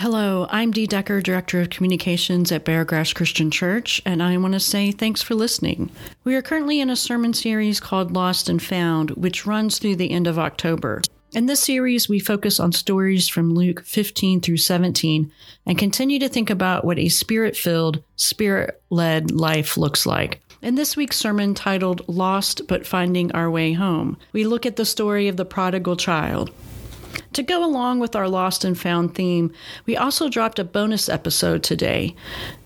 Hello, I'm Dee Decker, Director of Communications at Beargrass Christian Church, and I want to say thanks for listening. We are currently in a sermon series called Lost and Found, which runs through the end of October. In this series, we focus on stories from Luke 15 through 17 and continue to think about what a spirit filled, spirit led life looks like. In this week's sermon titled Lost but Finding Our Way Home, we look at the story of the prodigal child. To go along with our lost and found theme, we also dropped a bonus episode today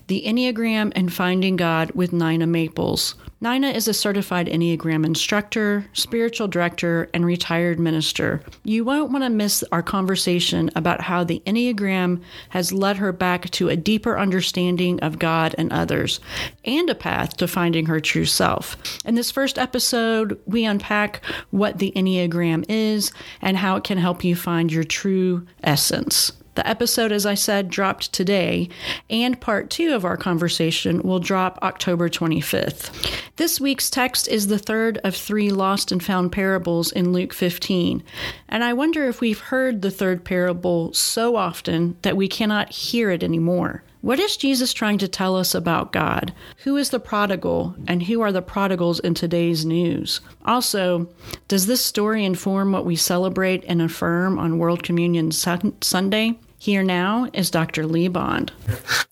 The Enneagram and Finding God with Nina Maples. Nina is a certified Enneagram instructor, spiritual director, and retired minister. You won't want to miss our conversation about how the Enneagram has led her back to a deeper understanding of God and others, and a path to finding her true self. In this first episode, we unpack what the Enneagram is and how it can help you find your true essence. The episode, as I said, dropped today, and part two of our conversation will drop October 25th. This week's text is the third of three lost and found parables in Luke 15. And I wonder if we've heard the third parable so often that we cannot hear it anymore. What is Jesus trying to tell us about God? Who is the prodigal, and who are the prodigals in today's news? Also, does this story inform what we celebrate and affirm on World Communion Sunday? Here now is Dr. Lee Bond.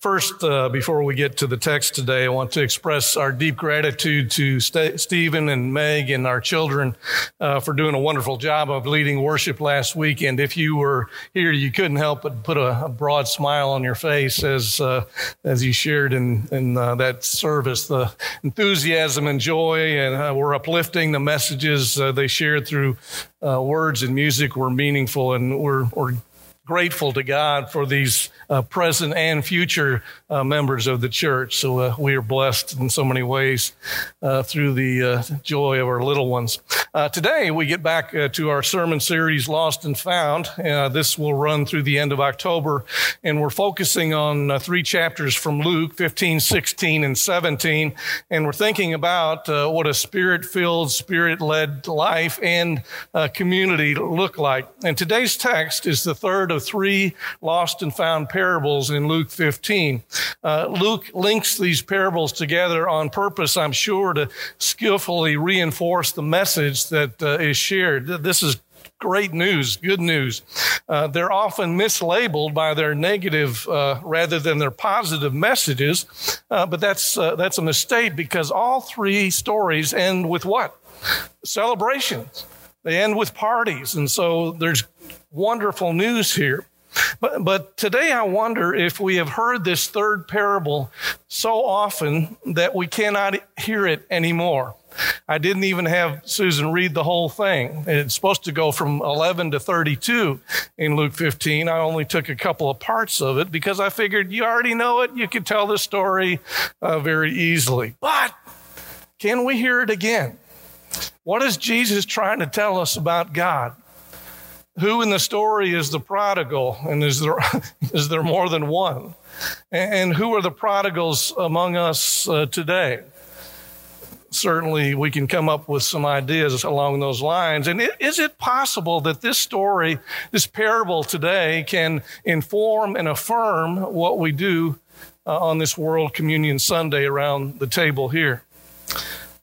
First, uh, before we get to the text today, I want to express our deep gratitude to St- Stephen and Meg and our children uh, for doing a wonderful job of leading worship last weekend. If you were here, you couldn't help but put a, a broad smile on your face as uh, as you shared in in uh, that service. The enthusiasm and joy, and uh, were uplifting. The messages uh, they shared through words and music were meaningful, and we're, we're grateful to God for these uh, present and future uh, members of the church. So uh, we are blessed in so many ways uh, through the uh, joy of our little ones. Uh, today we get back to our sermon series, Lost and Found. this will run through the end of October, and we're focusing on three chapters from Luke 15, 16, and 17. And we're thinking about what a spirit filled, spirit led life and community look like. And today's text is the third of three lost and found parables in Luke 15. Uh, Luke links these parables together on purpose, I'm sure, to skillfully reinforce the message that uh, is shared. This is great news, good news. Uh, they're often mislabeled by their negative uh, rather than their positive messages, uh, but that's uh, that's a mistake because all three stories end with what? Celebrations. They end with parties, and so there's wonderful news here. But, but today I wonder if we have heard this third parable so often that we cannot hear it anymore. I didn't even have Susan read the whole thing. It's supposed to go from 11 to 32 in Luke 15. I only took a couple of parts of it because I figured you already know it. You could tell the story uh, very easily. But can we hear it again? What is Jesus trying to tell us about God? Who in the story is the prodigal? And is there, is there more than one? And who are the prodigals among us uh, today? Certainly, we can come up with some ideas along those lines. And is it possible that this story, this parable today, can inform and affirm what we do uh, on this World Communion Sunday around the table here?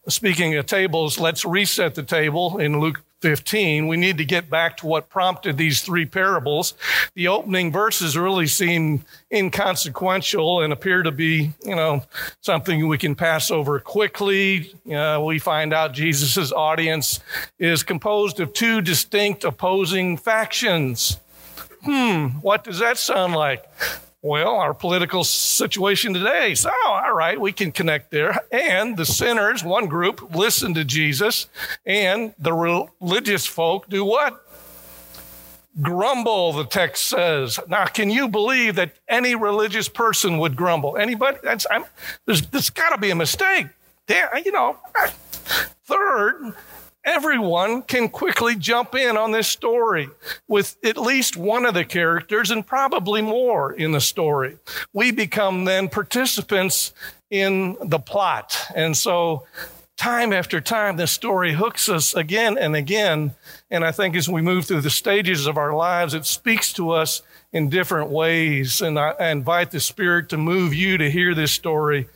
Speaking of tables, let's reset the table in Luke 15, we need to get back to what prompted these three parables. The opening verses really seem inconsequential and appear to be, you know, something we can pass over quickly. Uh, we find out Jesus' audience is composed of two distinct opposing factions. Hmm, what does that sound like? Well, our political situation today. So, all right, we can connect there. And the sinners, one group, listen to Jesus, and the religious folk do what? Grumble, the text says. Now, can you believe that any religious person would grumble? Anybody? That's, I'm, there's, there's got to be a mistake. Damn, you know. Third, everyone can quickly jump in on this story with at least one of the characters and probably more in the story. We become then participants in the plot. And so time after time, this story hooks us again and again. And I think as we move through the stages of our lives, it speaks to us in different ways. And I, invite the Spirit to move you to hear this story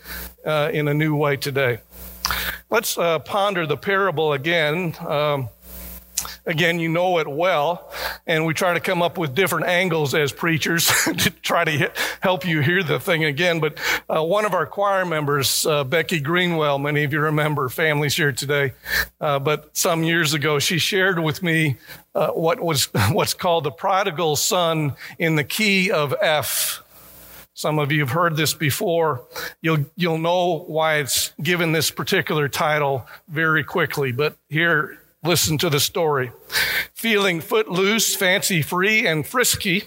uh, in a new way today. Let's uh, ponder the parable again. Um, Again, you know it well, and we try to come up with different angles as preachers to try to help you hear the thing again. But uh, one of our choir members, uh, Becky Greenwell, many of you remember, families here today, uh, but some years ago, she shared with me uh, what was what's called the prodigal son in the key of F. Some of you have heard this before. You'll, you'll know why it's given this particular title very quickly, but here Listen to the story. Feeling footloose, fancy free, and frisky,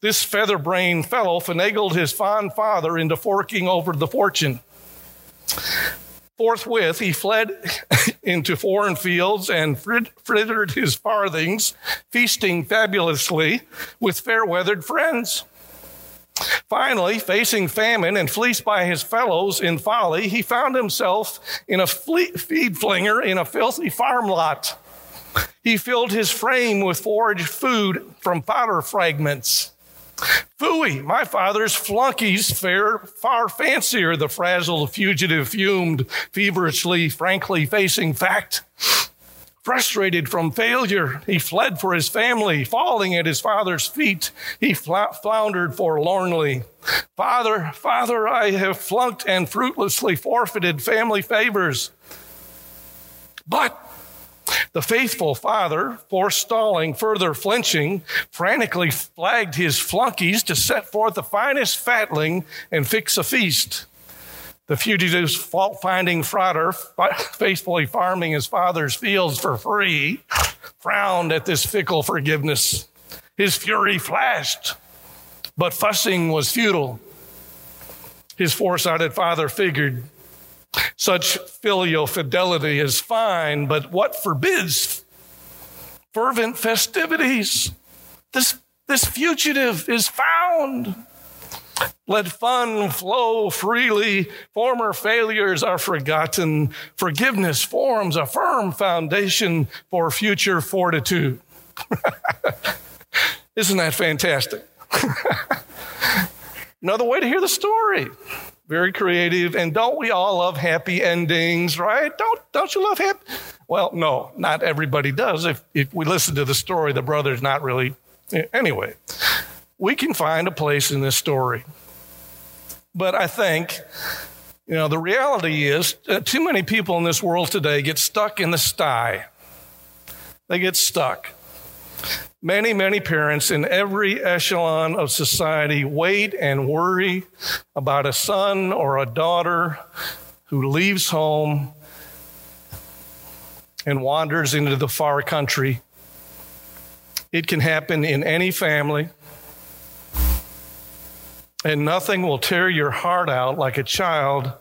this feather brained fellow finagled his fond father into forking over the fortune. Forthwith, he fled into foreign fields and frittered his farthings, feasting fabulously with fair weathered friends. Finally, facing famine and fleeced by his fellows in folly, he found himself in a feed flinger in a filthy farm lot. He filled his frame with foraged food from fodder fragments. Phooey, my father's flunkies fare far fancier, the frazzled fugitive fumed, feverishly, frankly facing fact. Frustrated from failure, he fled for his family. Falling at his father's feet, he floundered forlornly. Father, Father, I have flunked and fruitlessly forfeited family favors. But the faithful father, forestalling further flinching, frantically flagged his flunkies to set forth the finest fatling and fix a feast. The fugitive's fault finding frauder, faithfully farming his father's fields for free, frowned at this fickle forgiveness. His fury flashed, but fussing was futile. His foresighted father figured such filial fidelity is fine, but what forbids fervent festivities? This, this fugitive is found. Let fun flow freely. Former failures are forgotten. Forgiveness forms a firm foundation for future fortitude. Isn't that fantastic? Another way to hear the story. Very creative. And don't we all love happy endings, right? Don't, don't you love happy? Well, no, not everybody does. If, if we listen to the story, the brother's not really. Anyway, we can find a place in this story. But I think, you know, the reality is uh, too many people in this world today get stuck in the sty. They get stuck. Many, many parents in every echelon of society wait and worry about a son or a daughter who leaves home and wanders into the far country. It can happen in any family. And nothing will tear your heart out like a child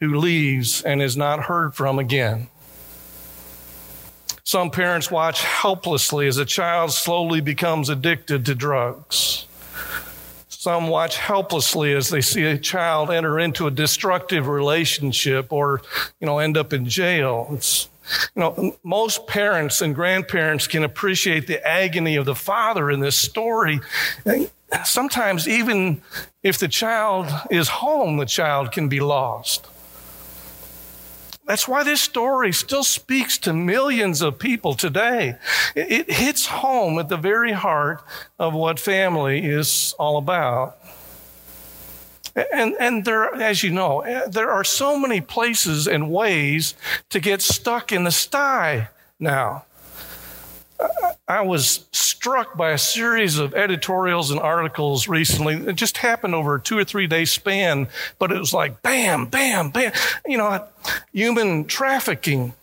who leaves and is not heard from again. Some parents watch helplessly as a child slowly becomes addicted to drugs. Some watch helplessly as they see a child enter into a destructive relationship or, you know, end up in jail. It's, you know, most parents and grandparents can appreciate the agony of the father in this story sometimes even if the child is home, the child can be lost. That's why this story still speaks to millions of people today. It, hits home at the very heart of what family is all about. And, and there, as you know, there are so many places and ways to get stuck in the sty now. I was struck by a series of editorials and articles recently. It just happened over a two or three day span, but it was like bam, bam, bam. You know, human trafficking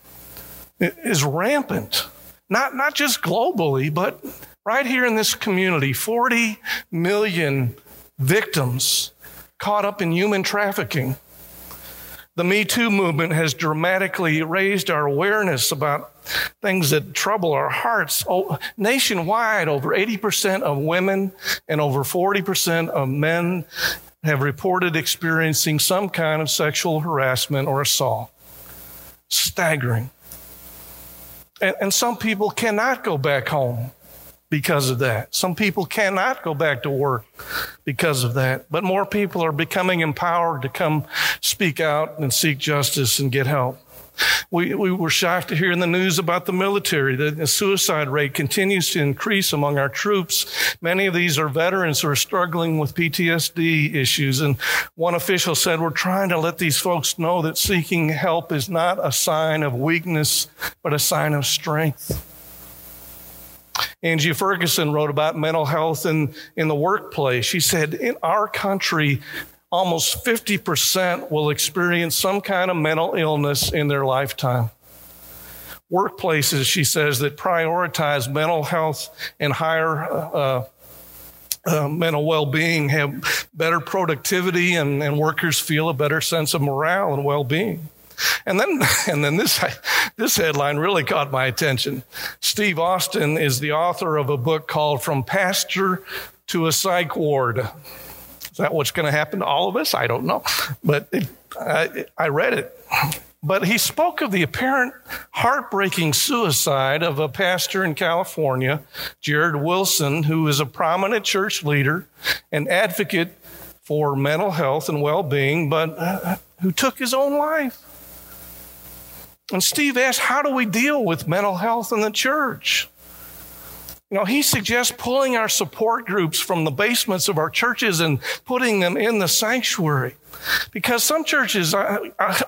is rampant. Not, not just globally, but right here in this community, 40 million victims caught up in human trafficking. The Me Too movement has dramatically raised our awareness about things that trouble our hearts. Oh, nationwide, over 80% of women and over 40% of men have reported experiencing some kind of sexual harassment or assault. staggering. And, and some people cannot go back home because of that. Some people cannot go back to work because of that. But more people are becoming empowered to come speak out and seek justice and get help. We, we were shocked to hear in the news about the military that the suicide rate continues to increase among our troops. Many of these are veterans who are struggling with PTSD issues. And one official said, we're trying to let these folks know that seeking help is not a sign of weakness, but a sign of strength. Angie Ferguson wrote about mental health in, in the workplace. She said, in our country, almost 50% will experience some kind of mental illness in their lifetime. Workplaces, she says, that prioritize mental health and higher uh, uh, mental well-being have better productivity and, and workers feel a better sense of morale and well-being. And then, and then this, this headline really caught my attention. Steve Austin is the author of a book called From Pastor to a Psych Ward that what's going to happen to all of us? I don't know. But it, I, I read it. But he spoke of the apparent heartbreaking suicide of a pastor in California, Jarrid Wilson, who is a prominent church leader and advocate for mental health and well being, but uh, who took his own life. And Steve asked, How do we deal with mental health in the church? You know, he suggests pulling our support groups from the basements of our churches and putting them in the sanctuary. Because some churches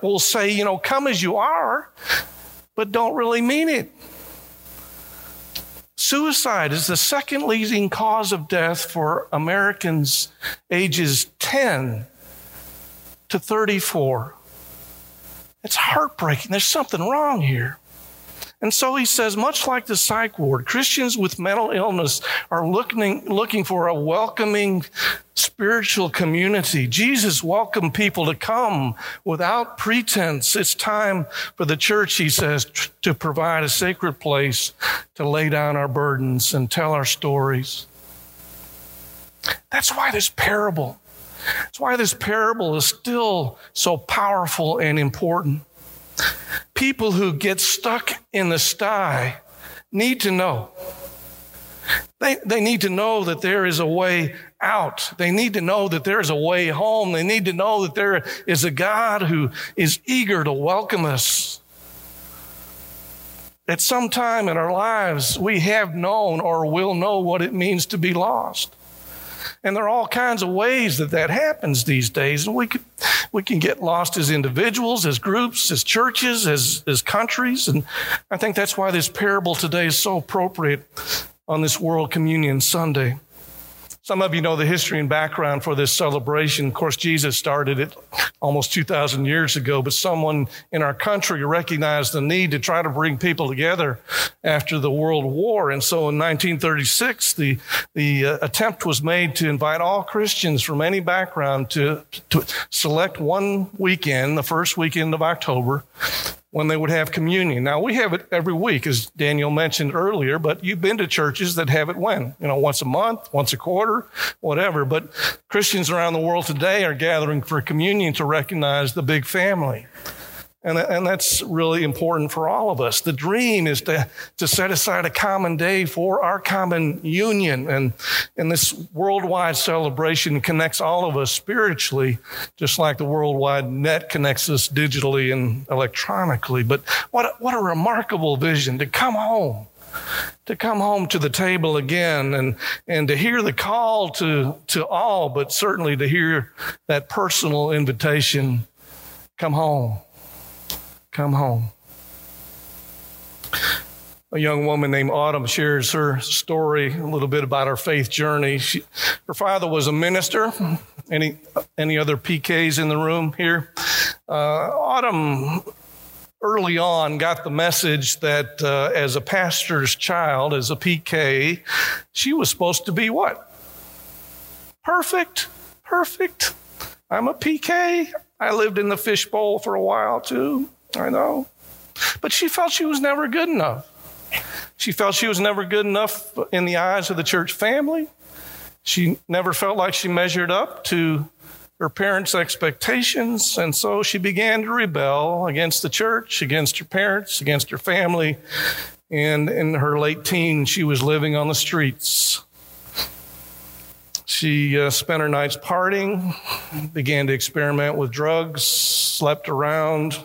will say, you know, come as you are, but don't really mean it. Suicide is the second leading cause of death for Americans ages 10 to 34. It's heartbreaking. There's something wrong here. And so he says, much like the psych ward, Christians with mental illness are looking, looking for a welcoming spiritual community. Jesus welcomed people to come without pretense. It's time for the church, he says, to provide a sacred place to lay down our burdens and tell our stories. That's why this parable, that's why this parable is still so powerful and important people who get stuck in the sty need to know. They, they need to know that there is a way out. They need to know that there is a way home. They need to know that there is a God who is eager to welcome us. At some time in our lives, we have known or will know what it means to be lost. And there are all kinds of ways that that happens these days. And we can, we can get lost as individuals, as groups, as churches, as, as countries. And I think that's why this parable today is so appropriate on this World Communion Sunday. Some of you know the history and background for this celebration. Of course, Jesus started it almost 2,000 years ago, but someone in our country recognized the need to try to bring people together after the World War. And so in 1936, the, the uh, attempt was made to invite all Christians from any background to, to select one weekend, the first weekend of October, when they would have communion. Now we have it every week, as Daniel mentioned earlier, but you've been to churches that have it when? You know, once a month, once a quarter, whatever. But Christians around the world today are gathering for communion to recognize the big family. And, and that's really important for all of us. The dream is to, to set aside a common day for our common union. And, and this worldwide celebration connects all of us spiritually, just like the worldwide net connects us digitally and electronically. But what, what a remarkable vision to come home to come home to the table again and, and to hear the call to, to all, but certainly to hear that personal invitation come home come home. A young woman named Autumn shares her story, a little bit about her faith journey. She, her father was a minister. Any, any other PKs in the room here? Uh, Autumn early on got the message that uh, as a pastor's child, as a PK, she was supposed to be what? Perfect, perfect. I'm a PK. I lived in the fishbowl for a while too. I know. But she felt she was never good enough. She felt she was never good enough in the eyes of the church family. She never felt like she measured up to her parents' expectations, and so she began to rebel against the church, against her parents, against her family. And in her late teens, she was living on the streets. She uh, spent her nights partying, began to experiment with drugs, slept around.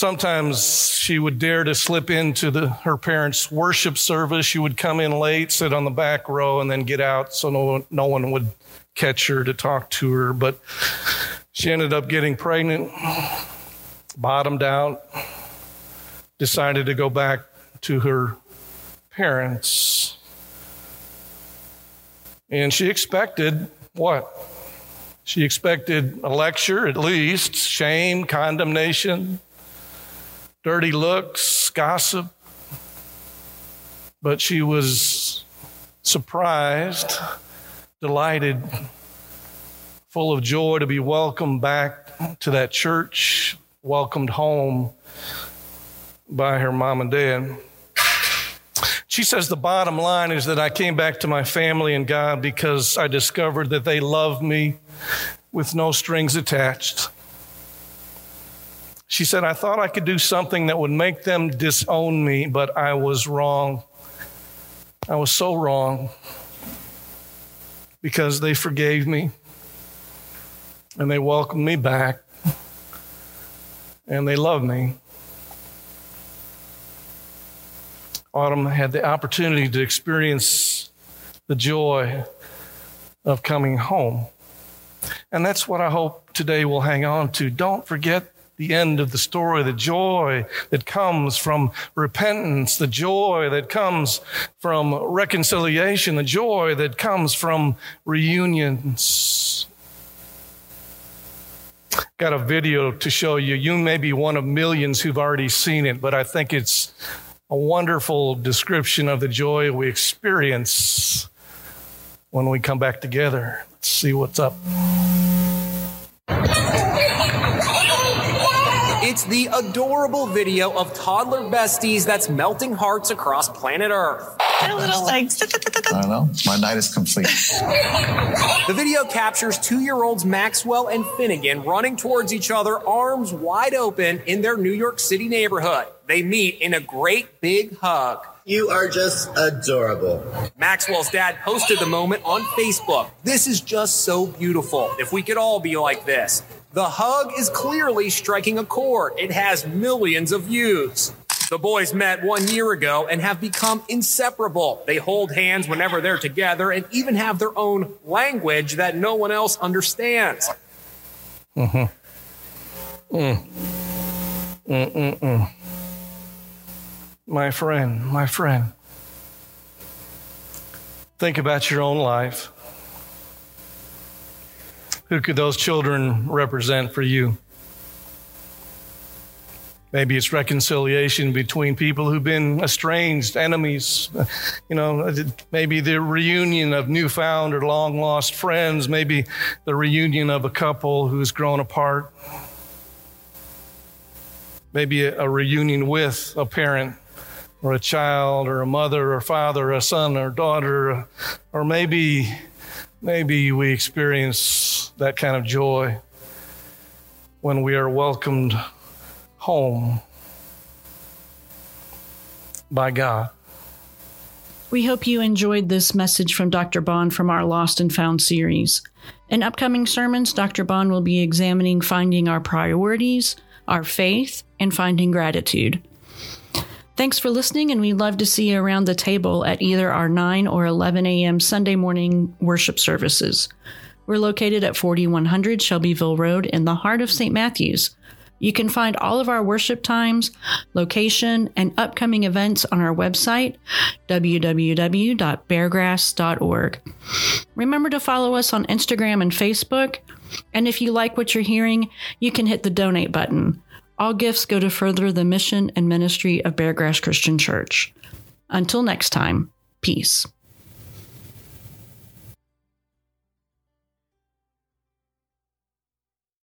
Sometimes she would dare to slip into the, her parents' worship service. She would come in late, sit on the back row, and then get out so no one, no one would catch her to talk to her. But she ended up getting pregnant, bottomed out, decided to go back to her parents. And she expected what? She expected a lecture, at least, shame, condemnation, dirty looks, gossip. But she was surprised, delighted, full of joy to be welcomed back to that church, welcomed home by her mom and dad. She says the bottom line is that I came back to my family and God because I discovered that they love me with no strings attached. She said, I thought I could do something that would make them disown me, but I was wrong. I was so wrong because they forgave me and they welcomed me back and they love me. Autumn had the opportunity to experience the joy of coming home. And that's what I hope today we'll hang on to. Don't forget the end of the story, the joy that comes from repentance, the joy that comes from reconciliation, the joy that comes from reunions. Got a video to show you. You may be one of millions who've already seen it, but I think it's a wonderful description of the joy we experience when we come back together. Let's see what's up. The adorable video of toddler besties that's melting hearts across planet Earth. Their little legs. I don't know. My night is complete. The video captures two year olds Maxwell and Finnegan running towards each other, arms wide open in their New York City neighborhood. They meet in a great big hug. You are just adorable. Maxwell's dad posted the moment on Facebook. This is just so beautiful. If we could all be like this. The hug is clearly striking a chord. It has millions of views. The boys met one year ago and have become inseparable. They hold hands whenever they're together and even have their own language that no one else understands. Mm-hmm. Mm. Mm-mm-mm. My friend, my friend. Think about your own life. Who could those children represent for you? Maybe it's reconciliation between people who've been estranged, enemies. You know, maybe the reunion of newfound or long lost friends. Maybe the reunion of a couple who's grown apart. Maybe a, reunion with a parent or a child or a mother or father or a son or daughter. Or maybe, maybe we experience that kind of joy when we are welcomed home by God. We hope you enjoyed this message from Dr. Bond from our Lost and Found series. In upcoming sermons, Dr. Bond will be examining finding our priorities, our faith, and finding gratitude. Thanks for listening, and we'd love to see you around the table at either our 9 or 11 a.m. Sunday morning worship services. We're located at 4100 Shelbyville Road in the heart of St. Matthews. You can find all of our worship times, location, and upcoming events on our website, www.beargrass.org. Remember to follow us on Instagram and Facebook. And if you like what you're hearing, you can hit the donate button. All gifts go to further the mission and ministry of Beargrass Christian Church. Until next time, peace.